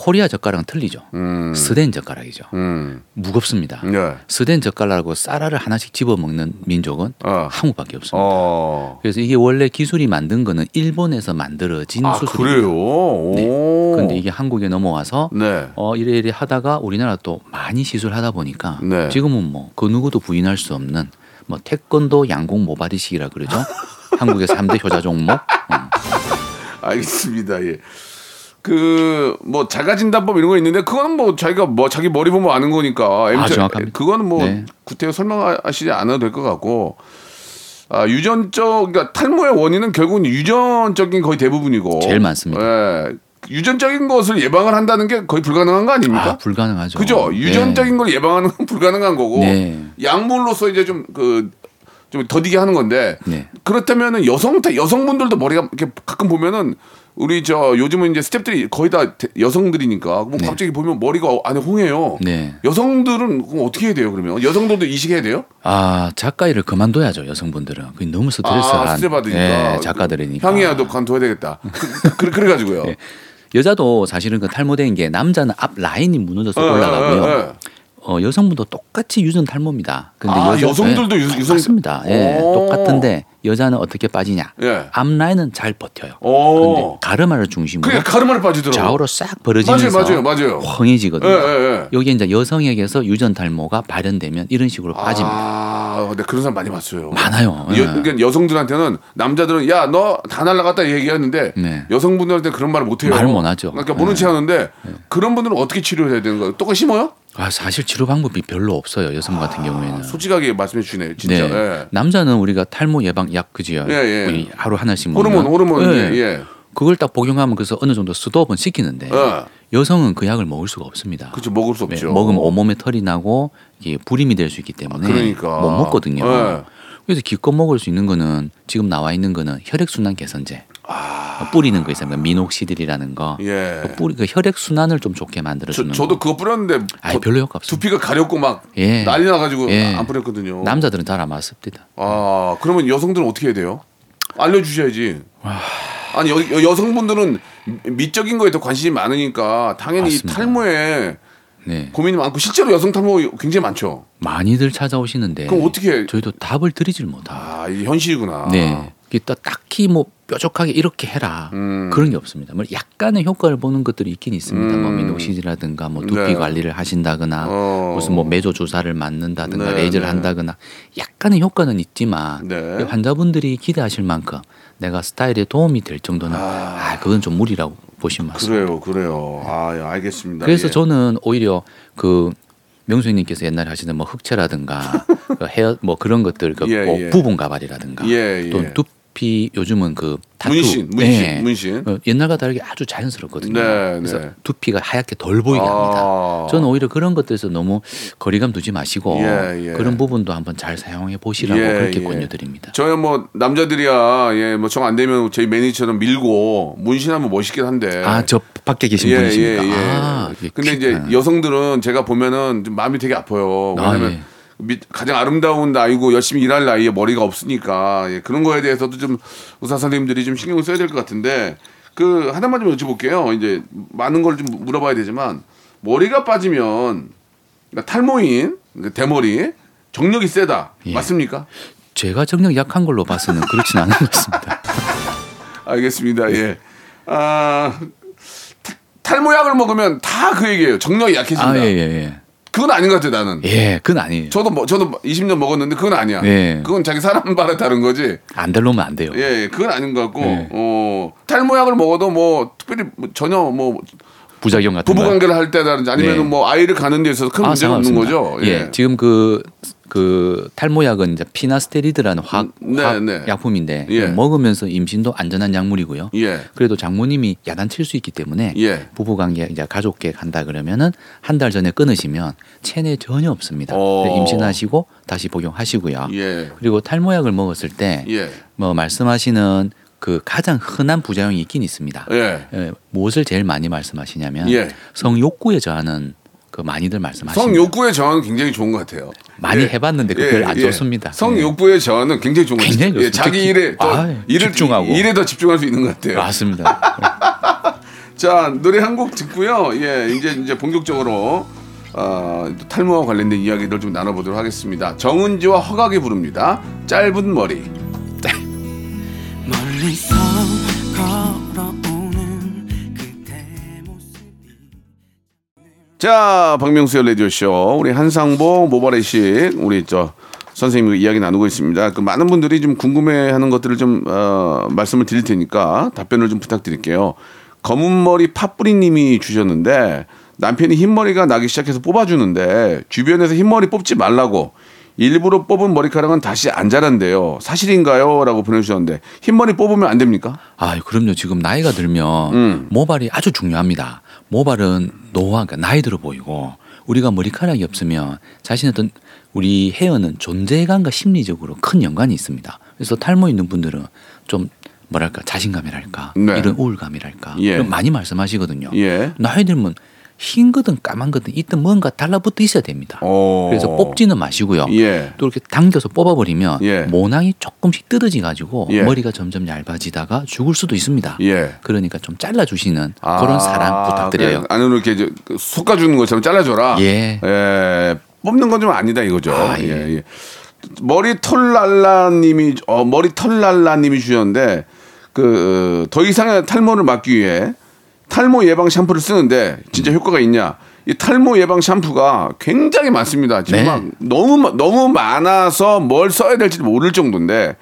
코리아 젓가락은 틀리죠. 음. 스덴 젓가락이죠. 음. 무겁습니다. 예. 스덴 젓가락으로 쌀알을 하나씩 집어 먹는 민족은 어. 한국밖에 없습니다. 어. 그래서 이게 원래 기술이 만든 거는 일본에서 만들어진 아, 수술이에요. 그래요? 오. 네. 근데 이게 한국에 넘어와서 네. 어 이래 이래 하다가 우리나라 또 많이 시술하다 보니까 네. 지금은 뭐 그 누구도 부인할 수 없는 뭐 태권도 양궁 모발이식이라 그러죠. 한국의 3대 효자 종목. 음. 알겠습니다. 예. 그 뭐 자가 진단법 이런 거 있는데 그거는 뭐 자기가 뭐 자기 머리 보면 아는 거니까 MZ 정확합니다. 그거는 뭐 네. 구태여 설명하시지 않아도 될 것 같고 아 유전적 그러니까 탈모의 원인은 결국은 유전적인 거의 대부분이고 제일 많습니다. 예. 유전적인 것을 예방을 한다는 게 거의 불가능한 거 아닙니까? 아, 불가능하죠. 그죠? 네. 유전적인 걸 예방하는 건 불가능한 거고 네. 약물로서 이제 좀 그 좀 더디게 하는 건데 네. 그렇다면은 여성 여성분들도 머리가 이렇게 가끔 보면은 우리 저 요즘은 이제 스탭들이 거의 다 대- 여성들이니까 뭐 네. 갑자기 보면 머리가 안에 홍해요. 네. 여성들은 그럼 어떻게 해야 돼요? 그러면 여성들도 이식해야 돼요? 아 작가 일을 그만둬야죠 여성분들은. 그게 너무 스트레스 아, 한 스트레스 받으니까 예, 작가들이니까. 향이야 너 관둬야 되겠다. 그, 그, 그래 가지고요. 예. 여자도 사실은 그 탈모된 게 남자는 앞 라인이 무너져서 예, 올라가고요. 예, 예. 어, 여성분도 똑같이 유전 탈모입니다. 근데 아, 여성- 여성들도 예, 유- 유성- 맞습니다. 예, 오. 똑같은데 여자는 어떻게 빠지냐? 예. 앞 라인은 잘 버텨요. 오. 근데 가르마를 중심으로 그게 가르마를 빠지더라고. 좌우로 싹 벌어지면서 맞아요, 맞아요, 맞아요. 헝해지거든요. 예, 예, 예. 여기 이제 여성에게서 유전 탈모가 발현되면 이런 식으로 빠집니다. 아, 근데 그런 사람 많이 봤어요. 많아요. 예. 여, 그러니까 여성들한테는 남자들은 야 너 다 날라갔다 얘기하는데 네. 여성분들한테 그런 말을 못 해요. 말을 못 하죠. 그러니까 모른 네. 체 하는데 그런 분들은 어떻게 치료해야 되는 거예요? 똑같이 심어요? 아, 사실 치료 방법이 별로 없어요. 여성 같은 경우에는. 솔직하게 말씀해 주시네요. 진짜. 네. 예. 남자는 우리가 탈모 예방 약 그지요. 예, 예. 하루 하나씩 호르몬, 먹는. 호르몬. 예. 예. 예. 그걸 딱 복용하면 그래서 어느 정도 스톱은 시키는데 어. 여성은 그 약을 먹을 수가 없습니다. 그렇죠. 먹을 수 네, 없죠. 먹으면 온몸에 털이 나고 이게 불임이 될 수 있기 때문에 그러니까. 못 먹거든요. 네. 그래서 기껏 먹을 수 있는 거는 지금 나와 있는 거는 혈액 순환 개선제. 뿌리는 거 있습니다. 미녹시딜이라는 거. 아. 예. 그 뿌리 그 혈액 순환을 좀 좋게 만들어 저, 주는 저도 거. 그거 뿌렸는데 거- 별로 효과 없습니다. 두피가 가렵고 막 예. 난리 나가지고 예. 안 뿌렸거든요. 남자들은 잘 안 맞습니다. 아 그러면 여성들은 어떻게 해야 돼요? 알려주셔야지. 아니 여, 여, 성분들은 미적인 거에 더 관심이 많으니까 당연히. 탈모에 네. 고민이 많고 실제로 여성 탈모 굉장히 많죠. 많이들 찾아오시는데 그럼 어떻게- 저희도 답을 드리질 못하고 아 이게 현실이구나. 네. 이게 또 딱히 뭐 뾰족하게 이렇게 해라 음. 그런 게 없습니다. 뭐 약간의 효과를 보는 것들이 있긴 있습니다. 뭐 음. 미녹시디라든가 뭐 두피 네. 관리를 하신다거나 어. 무슨 뭐 매조 주사를 맞는다든가 네, 레이저를 네. 한다거나 약간의 효과는 있지만 네. 환자분들이 기대하실 만큼 내가 스타일에 도움이 될 정도는 아, 그건 좀 무리라고 보시면 맞습니다. 그래요, 그래요. 아, 예, 알겠습니다. 그래서 예. 저는 오히려 그 명수님께서 옛날에 하시는 뭐 흑채라든가 그 헤어 뭐 그런 것들 그 예, 뭐 예. 부분 가발이라든가 예, 또 예. 두피 요즘은 그 타투 문신, 문신, 네. 문신. 어, 옛날과 다르게 아주 자연스럽거든요. 네, 그래서 네. 두피가 하얗게 덜 보이게 아. 합니다. 저는 오히려 그런 것들에서 너무 거리감 두지 마시고 예, 예. 그런 부분도 한번 잘 사용해 보시라고 예, 그렇게 예. 권유드립니다. 저야 뭐 남자들이야 예 뭐정 안 되면 저희 매니저처럼 밀고 문신하면 멋있긴 한데 아 저 밖에 계신 분이십니까? 아, 이게 근데 퀴- 이제 아. 여성들은 제가 보면은 좀 마음이 되게 아파요. 아, 왜냐면 예. 미- 가장 아름다운 나이고 열심히 일할 나이에 머리가 없으니까 예, 그런 거에 대해서도 좀 의사 선생님들이 좀 신경을 써야 될 것 같은데 그 하나만 좀 여쭤볼게요. 이제 많은 걸 좀 물어봐야 되지만 머리가 빠지면 그러니까 탈모인 그러니까 대머리 정력이 세다 예. 맞습니까? 제가 정력 약한 걸로 봐서는 그렇진 않은 것 같습니다. 알겠습니다. 예. 아 타- 탈모약을 먹으면 다 그 얘기예요. 정력이 약해진다. 아, 예, 예, 예. 그건 아닌 것 같아요, 나는. 예, 그건 아니에요. 저도 뭐, 저도 20년 먹었는데 그건 아니야. 예. 그건 자기 사람 발에 다른 거지. 안 될로면 안 돼요. 예, 예, 그건 아닌 것 같고, 예. 어, 탈모약을 먹어도 뭐, 특별히 뭐 전혀 뭐, 부작용 같은 거. 부부 관계를 할 때라든지 아니면 네. 뭐, 아이를 가는 데 있어서 큰 문제가 없는 상관없습니다. 거죠. 예. 지금 그, 그 탈모약은 이제 피나스테리드라는 화학, 음, 네, 화학 네. 약품인데 예. 먹으면서 임신도 안전한 약물이고요. 예. 그래도 장모님이 야단칠 수 있기 때문에 예. 부부관계 이제 가족계 간다 그러면은 한 달 전에 끊으시면 체내 전혀 없습니다. 어. 임신하시고 다시 복용하시고요. 예. 그리고 탈모약을 먹었을 때뭐 예. 말씀하시는 그 가장 흔한 부작용이 있긴 있습니다. 예. 예, 무엇을 제일 많이 말씀하시냐면 예. 성욕구에 저하는 그 많이들 말씀하시는 성욕구의 저하는 굉장히 좋은 것 같아요. 많이 예. 해봤는데 그 예, 별로 안 예. 좋습니다. 성욕구의 저하는 굉장히 좋은 것 같아요. 예. 자기 일에 또 아, 일을, 집중하고. 일에 더 집중할 수 있는 것 같아요. 맞습니다. 자 노래 한 곡 듣고요. 예 이제 이제 본격적으로 어, 탈모와 관련된 이야기를 좀 나눠보도록 하겠습니다. 정은지와 허각이 부릅니다. 짧은 머리. 자 박명수의 라디오 쇼 우리 한상봉 모바레식 우리 저 선생님과 이야기 나누고 있습니다. 그 많은 분들이 좀 궁금해하는 것들을 좀 어, 말씀을 드릴 테니까 답변을 좀 부탁드릴게요. 검은 머리 팥뿌리님이 주셨는데 남편이 흰머리가 나기 시작해서 뽑아주는데 주변에서 흰머리 뽑지 말라고 일부러 뽑은 머리카락은 다시 안 자란대요. 사실인가요? 라고 보내주셨는데 흰머리 뽑으면 안 됩니까? 아, 그럼요. 지금 나이가 들면 음. 모발이 아주 중요합니다. 모발은 노화, 그러니까 나이 들어 보이고 우리가 머리카락이 없으면 자신의 어떤 우리 헤어는 존재감과 심리적으로 큰 연관이 있습니다. 그래서 탈모 있는 분들은 좀 뭐랄까 자신감이랄까 네. 이런 우울감이랄까 예. 많이 말씀하시거든요. 예. 나이 들면 흰 거든 까만 거든 있든 뭔가 달라붙어 있어야 됩니다. 오. 그래서 뽑지는 마시고요. 예. 또 이렇게 당겨서 뽑아버리면 예. 모낭이 조금씩 뜯어지 가지고 예. 머리가 점점 얇아지다가 죽을 수도 있습니다. 예. 그러니까 좀 잘라주시는 아, 그런 사랑 부탁드려요. 안으로 이렇게 이제 솎아주는 것처럼 잘라줘라. 예. 예, 뽑는 건 좀 아니다 이거죠. 아, 예. 예. 예. 머리 털랄라님이 어 머리 털랄라님이 주셨는데 그 더 이상의 탈모를 막기 위해 탈모 예방 샴푸를 쓰는데 진짜 효과가 있냐? 이 탈모 예방 샴푸가 굉장히 많습니다. 지금 네. 막 너무 마- 너무 많아서 뭘 써야 될지 모를 정도인데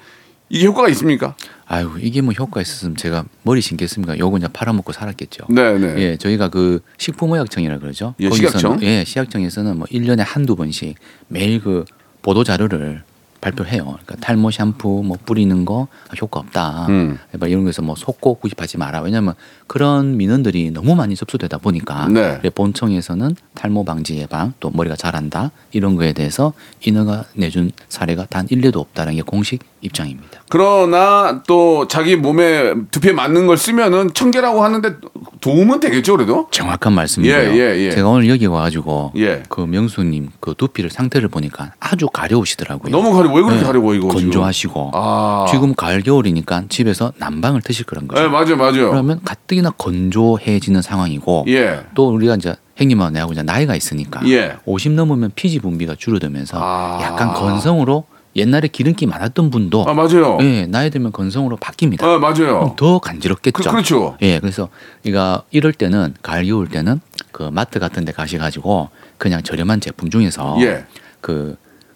이게 효과가 있습니까? 아유 이게 뭐 효과 있었으면 제가 머리 신겠습니까? 요거 그냥 팔아먹고 살았겠죠. 네, 네. 예, 저희가 그 식품의약청이라 그러죠. 예, 거기서는- 식약청? 예, 식약청에서는 뭐 1년에 한두 번씩 매일 그 보도 자료를 발표해요. 그러니까 탈모 샴푸 뭐 뿌리는 거 효과 없다. 음. 막 이런 거에서 뭐 속고 구입하지 마라. 왜냐하면 그런 민원들이 너무 많이 접수되다 보니까 네. 본청에서는 탈모 방지 예방 또 머리가 자란다 이런 거에 대해서 인허가 내준 사례가 단 일례도 없다는 게 공식 입장입니다. 그러나 또 자기 몸에 두피에 맞는 걸 쓰면은 청결하고 하는데 도움은 되겠죠, 그래도? 정확한 말씀이에요. 예, 예, 예. 제가 오늘 여기 와가지고 예. 그 명수님 그 두피를 상태를 보니까 아주 가려우시더라고요. 너무 가려 왜 그렇게 예, 가려워 이거 지금? 건조하시고 아. 지금 가을 겨울이니까 집에서 난방을 트실 그런 거죠. 네, 맞아요, 맞아요. 그러면 가뜩이나 건조해지는 상황이고 예. 또 우리가 이제 형님하고 내하고 이제 나이가 있으니까 예. 50 넘으면 피지 분비가 줄어들면서 아. 약간 건성으로 옛날에 기름기 많았던 분도 아, 맞아요. 예, 나이 들면 건성으로 바뀝니다. 아, 맞아요. 더 간지럽겠죠. 그, 그렇죠. 예, 그래서 이가 이럴 때는 가을 겨울 때는 그 마트 같은 데 가셔 가지고 그냥 저렴한 제품 중에서 예. 그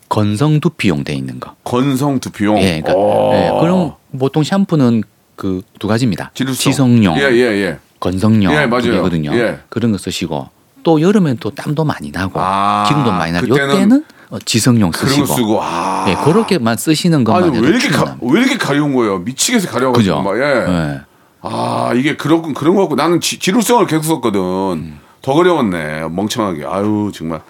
건성 두피용 돼 있는 거. 건성 두피용. 예, 그러니까 오. 예, 그럼 보통 샴푸는 그 두 가지입니다. 지루성. 지성용, 예, 예, 예. 건성용 예, 맞아요. 두 개거든요. 예. 그런 거 쓰시고 또 여름엔 또 땀도 많이 나고 아, 기름도 많이 나고 그때는 요때는 어, 지성용 그런 쓰시고 거 쓰고 아. 예, 그렇게만 쓰시는 것만 아니 왜 이렇게 가. 왜 이렇게 가려운 거예요? 미치겠어 가려가지고? 막 예. 예. 아 이게 그런 그런 거 같고 나는 지, 지루성을 계속 썼거든. 음. 더 그려웠네 멍청하게. 아유 정말.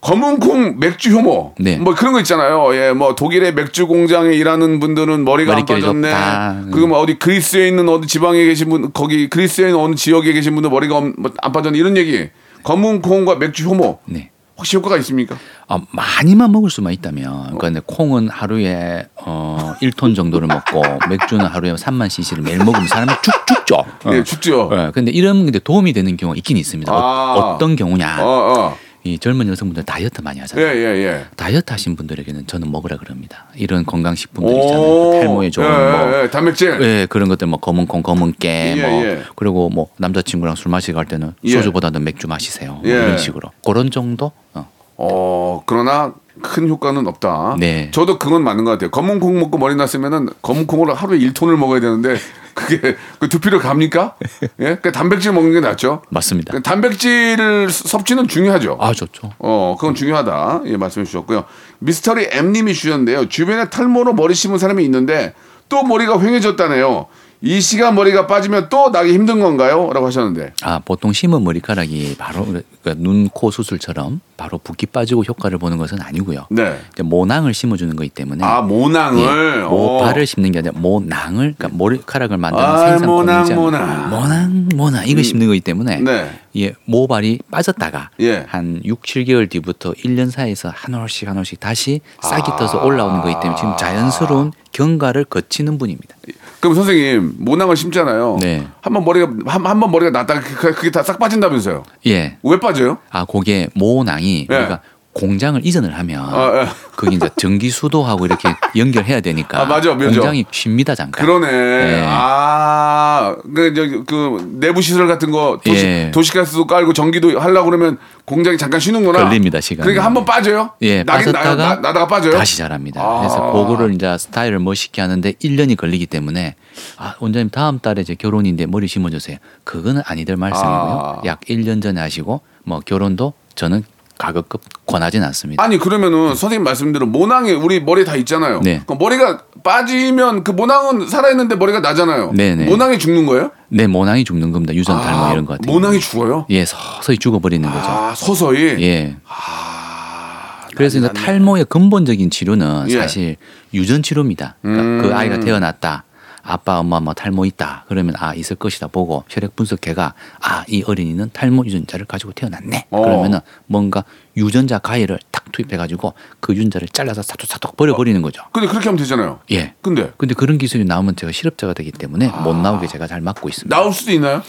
검은콩 맥주 효모 네. 뭐 그런 거 있잖아요. 예, 뭐 독일의 맥주 공장에 일하는 분들은 머리가 안 빠졌네. 좁다. 그리고 뭐 어디 그리스에 있는 어디 지방에 계신 분 거기 그리스에 있는 어느 지역에 계신 분들 머리가 없- 뭐안 빠졌네 이런 얘기. 검은콩과 맥주 효모 네. 혹시 효과가 있습니까? 아, 많이만 먹을 수만 있다면 그런데 콩은 하루에 어 1톤 정도를 먹고 맥주는 하루에 3만 cc를 매일 먹으면 사람이 죽 죽죠. 어. 예, 죽죠. 예, 근데 이런 근데 도움이 되는 경우가 있긴 있습니다. 아. 어, 떤 경우냐? 어, 어. 이 젊은 여성분들 다이어트 많이 예, 하잖아요. 예, 예. 다이어트 하신 분들에게는 저는 먹으라 그럽니다. 이런 건강 식품들 오. 있잖아요. 탈모에 좋은 예, 뭐 예, 예. 단백질. 예, 그런 것들 뭐 검은 콩, 검은 깨, 예, 뭐 예. 그리고 뭐 남자친구랑 술 마시러 갈 때는 예. 소주보다는 맥주 마시세요. 뭐 예. 이런 식으로 그런 정도. 어. 어, 그러나 큰 효과는 없다. 네. 저도 그건 맞는 것 같아요. 검은 콩 먹고 머리 났으면은 검은 콩을 하루에 1톤을 먹어야 되는데 그게 그 두피로 갑니까? 예? 그 단백질 먹는 게 낫죠. 맞습니다. 그 단백질 섭취는 중요하죠. 아 좋죠. 어, 그건 중요하다. 예, 말씀해 주셨고요. 미스터리 M님이 주셨는데요. 주변에 탈모로 머리 심은 사람이 있는데 또 머리가 휑해졌다네요. 이 시간 머리가 빠지면 또 나기 힘든 건가요? 라고 하셨는데. 아 보통 심은 머리카락이 바로 그러니까 눈, 코 수술처럼 바로 붓기 빠지고 효과를 보는 것은 아니고요. 네. 이제 모낭을 심어주는 거기 때문에 아, 모낭을. 예, 어. 모발을 심는 게 아니라 모낭을 그러니까 머리카락을 만드는 아, 생산 모낭, 공장 모낭. 모낭 모낭 이거 심는 거기 때문에 네. 예, 모발이 빠졌다가 예. 한 6, 7개월 뒤부터 1년 사이에서 한 올씩 한 올씩 다시 싹이 아. 떠서 올라오는 거기 때문에 지금 자연스러운 경과를 거치는 분입니다. 그럼 선생님 모낭을 심잖아요. 네. 한번 머리가 한번 머리가 났다가 그- 그게 다 싹 빠진다면서요? 예. 왜 빠져요? 아, 그게 모낭이 예. 우리가 공장을 이전을 하면 아, 예. 거기 이제 전기 수도하고 이렇게 연결해야 되니까 아, 맞아, 맞아. 공장이 쉽니다 잠깐. 그러네. 네. 아, 그, 저, 그, 내부 시설 같은 거, 도시, 예. 도시가스도 깔고 전기도 하려고 그러면 공장이 잠깐 쉬는구나. 걸립니다, 시간이. 그러니까 한 번 빠져요? 예, 나긴 빠졌다가 나, 나, 나 다가 빠져요? 다시 자랍니다. 아. 그래서 그거를 이제 스타일을 멋있게 하는데 1년이 걸리기 때문에 아, 원장님 다음 달에 이제 결혼인데 머리 심어주세요. 그거는 아니들 말씀이고요. 아. 약 1년 전에 하시고 뭐 결혼도 저는 가급급 권하진 않습니다. 아니, 그러면은 선생님 말씀대로 모낭이 우리 머리에 다 있잖아요. 네. 그럼 머리가 빠지면 그 모낭은 살아있는데 머리가 나잖아요. 네네. 모낭이 죽는 거예요? 내 모낭이 죽는 겁니다. 유전 탈모 아, 이런 것 같아요. 모낭이 죽어요? 예, 서서히 죽어버리는 거죠. 아, 서서히? 예. 아, 그래서 이제 탈모의 근본적인 치료는 예. 사실 유전 치료입니다. 그러니까 음. 그 아이가 태어났다. 아빠, 엄마 뭐 탈모 있다. 그러면 아 있을 것이다 보고 혈액 분석해가 아 이 어린이는 탈모 유전자를 가지고 태어났네. 어. 그러면은 뭔가 유전자 가위를 탁 투입해가지고 그 유전자를 잘라서 사톡사톡 버려버리는 거죠. 근데 그렇게 하면 되잖아요. 예. 근데 근데 그런 기술이 나오면 제가 실업자가 되기 때문에 못 나오게 제가 잘 막고 있습니다. 나올 수도 있나요?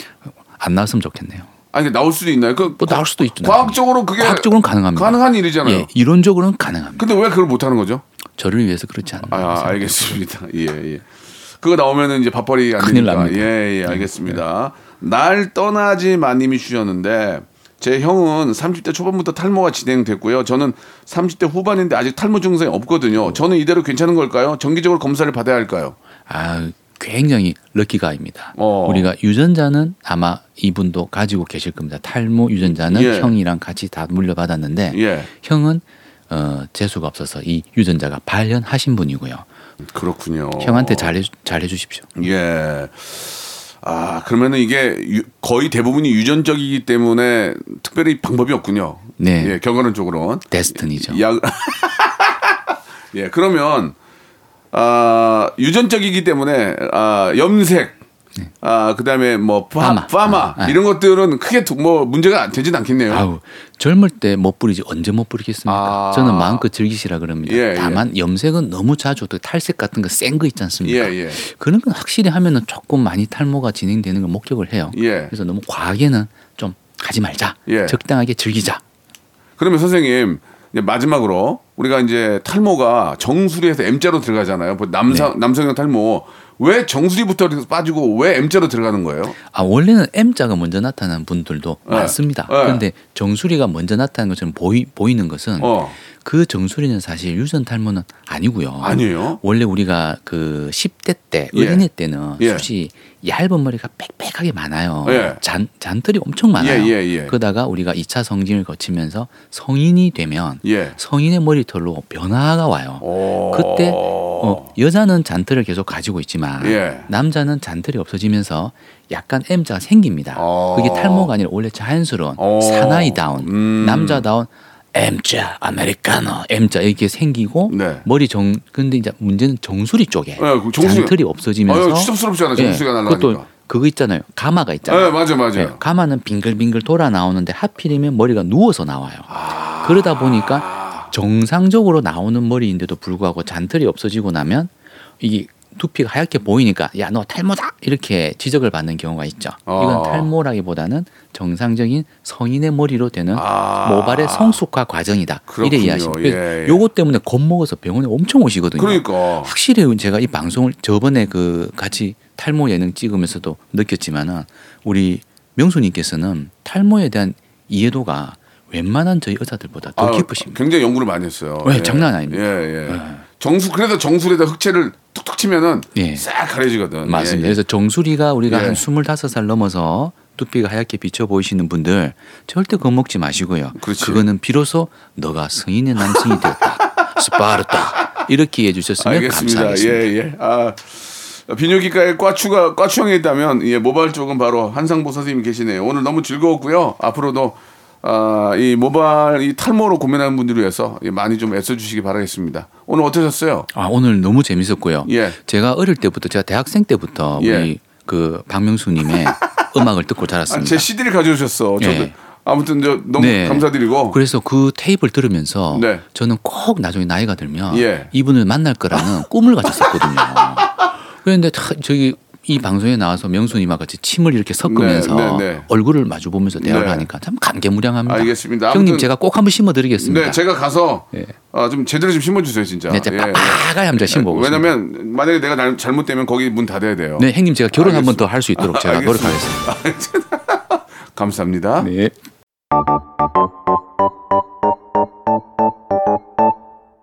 안 나왔으면 좋겠네요. 아니, 나올 수도 있나요? 그, 뭐 나올 수도 있죠. 과학적으로 그게 과학적으로는 가능합니다. 가능한 일이잖아요. 예, 이론적으로는 가능합니다. 근데 왜 그걸 못 하는 거죠? 저를 위해서 그렇지 않나. 아, 알겠습니다. 예, 예. 그거 나오면은 이제 밥벌이 안 큰일 되니까. 납니다. 네. 예, 예, 알겠습니다. 날 떠나지 마님이 주셨는데 제 형은 30대 초반부터 탈모가 진행됐고요. 저는 30대 후반인데 아직 탈모 증상이 없거든요. 저는 이대로 괜찮은 걸까요? 정기적으로 검사를 받아야 할까요? 아, 굉장히 럭키가입니다. 어. 우리가 유전자는 아마 이분도 가지고 계실 겁니다. 탈모 유전자는 예. 형이랑 같이 다 물려받았는데 예. 형은 어, 재수가 없어서 이 유전자가 발현하신 분이고요. 그렇군요. 형한테 잘해 잘해 주십시오. 예. 아, 그러면은 이게 유- 거의 대부분이 유전적이기 때문에 특별히 방법이 없군요. 네. 예, 결과론적으로는. 데스티니죠. 약. 예, 그러면 아 유전적이기 때문에 아 염색, 아 그다음에 뭐 파, 파마. 파마 아, 아. 이런 것들은 크게 두- 뭐 문제가 되진 않겠네요. 아우 젊을 때못 부리지 언제 못 부리겠습니까? 아. 저는 마음껏 즐기시라 그럽니다. 예, 예. 다만 염색은 너무 자주 또 탈색 같은 거 센 거 있지 않습니까? 예, 예. 그런 건 확실히 하면은 조금 많이 탈모가 진행되는 걸 목격을 해요. 예. 그래서 너무 과하게는 좀 하지 말자. 예. 적당하게 즐기자. 그러면 선생님 이제 마지막으로 우리가 이제 탈모가 정수리에서 M자로 들어가잖아요. 뭐 남성 남성형 탈모 왜 정수리부터 빠지고 왜 M자로 들어가는 거예요? 아 원래는 M자가 먼저 나타나는 분들도 예. 많습니다. 예. 그런데 정수리가 먼저 나타나는 것처럼 보이, 보이는 것은 어. 그 정수리는 사실 유전 탈모는 아니고요. 아니에요? 원래 우리가 그 10대 때 예. 어린이 때는 예. 숱이 얇은 머리가 빽빽하게 많아요. 예. 잔 잔털이 엄청 많아요. 예, 예, 예. 그러다가 우리가 2차 성징을 거치면서 성인이 되면 예. 성인의 머리털로 변화가 와요. 오. 그때 어, 여자는 잔털을 계속 가지고 있지만 예. 남자는 잔털이 없어지면서 약간 M자가 생깁니다. 어. 그게 탈모가 아니라 원래 자연스러운 어. 사나이다운 음. 남자다운 M자 아메리카노 M자 이렇게 생기고 네. 머리 정 근데 이제 문제는 정수리 쪽에 그 정수리- 잔털이 없어지면서 아유, 추접스럽잖아, 정수리가 예, 날아가니까. 그것도 그거 있잖아요 가마가 있잖아요. 네, 맞아, 맞아. 예, 가마는 빙글빙글 돌아 나오는데 하필이면 머리가 누워서 나와요. 아. 그러다 보니까 정상적으로 나오는 머리인데도 불구하고 잔털이 없어지고 나면 이게 두피가 하얗게 보이니까 야 너 탈모다 이렇게 지적을 받는 경우가 있죠. 이건 아. 탈모라기보다는 정상적인 성인의 머리로 되는 아. 모발의 성숙화 과정이다. 그렇군요. 이래 이해하시면 예, 예. 요것 때문에 겁먹어서 병원에 엄청 오시거든요. 그러니까. 확실히 제가 이 방송을 저번에 그 같이 탈모 예능 찍으면서도 느꼈지만은 우리 명수님께서는 탈모에 대한 이해도가 웬만한 저희 의사들보다 더 아유, 깊으십니다. 굉장히 연구를 많이 했어요. 네, 장난 아닙니다. 예, 예. 정수 그래서 정수리에다 흑채를 툭툭 치면은 예. 싹 가려지거든. 맞습니다. 예, 예. 그래서 정수리가 우리가 예. 한 25살 넘어서 두피가 하얗게 비쳐 보이시는 분들 절대 겁 먹지 마시고요. 그렇지. 거는 비로소 너가 성인의 남성이 되었다. 스파르타. 이렇게 해 주셨으면 알겠습니다. 감사하겠습니다. 예, 예. 아, 비뇨기과에 과추가 과추형이 있다면 예, 모발 쪽은 바로 한상보 선생님이 계시네요. 오늘 너무 즐거웠고요. 앞으로도 아, 이 모발 이 탈모로 고민하는 분들을 위해서 예, 많이 좀 애써주시기 바라겠습니다. 오늘 어떠셨어요? 아, 오늘 너무 재밌었고요. 예. 제가 어릴 때부터 제가 대학생 때부터 예. 우리 그 박명수님의 음악을 듣고 아, 자랐습니다. 제 CD를 가져오셨어. 저도 예. 아무튼 저 너무 네. 감사드리고 그래서 그 테이프를 들으면서 네. 저는 꼭 나중에 나이가 들면 예. 이분을 만날 거라는 꿈을 가졌었거든요. 그런데 다 저기 이 방송에 나와서 명수님과 같이 침을 이렇게 섞으면서 네, 네, 네. 얼굴을 마주 보면서 대화를 네. 하니까 참 감개무량합니다. 알겠습니다. 형님 제가 꼭 한번 심어드리겠습니다. 네, 제가 가서 예. 아, 좀 제대로 좀 심어주세요, 진짜. 네, 예, 빡빡하게 한번 심어보겠습니다. 왜냐면 만약에 내가 날- 잘못되면 거기 문 닫아야 돼요. 네, 형님 제가 결혼 한 번 더. 할 수 있도록 제가 알겠습니다. 노력하겠습니다. 감사합니다. 네.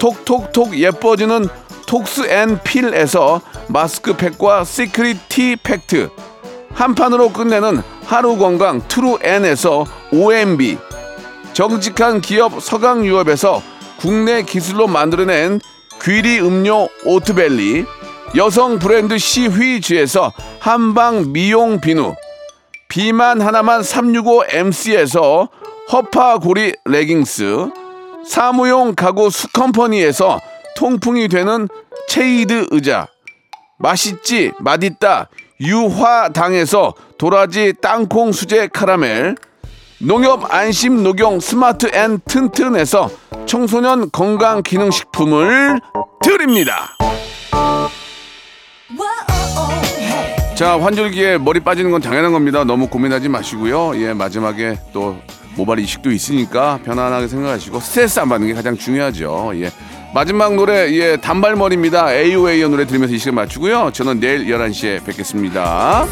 톡톡톡 예뻐지는 톡스 앤 필에서 마스크팩과 시크릿 티 팩트, 한 판으로 끝내는 하루 건강 트루엔에서 OMB, 정직한 기업 서강유업에서 국내 기술로 만들어낸 귀리 음료 오트벨리, 여성 브랜드 시휘즈에서 한방 미용 비누, 비만 하나만 365MC에서 허파고리 레깅스, 사무용 가구 수컴퍼니에서 통풍이 되는 체이드 의자, 맛있지 맛있다 유화당에서 도라지 땅콩 수제 카라멜, 농협 안심 녹용 스마트 앤 튼튼에서 청소년 건강 기능식품을 드립니다. 자 환절기에 머리 빠지는 건 당연한 겁니다. 너무 고민하지 마시고요. 예 마지막에 또 모발 이식도 있으니까 편안하게 생각하시고 스트레스 안 받는 게 가장 중요하죠. 예. 마지막 노래 예 단발머리입니다. AOA의 노래 들으면서 이 시간 맞추고요. 저는 내일 11시에 뵙겠습니다.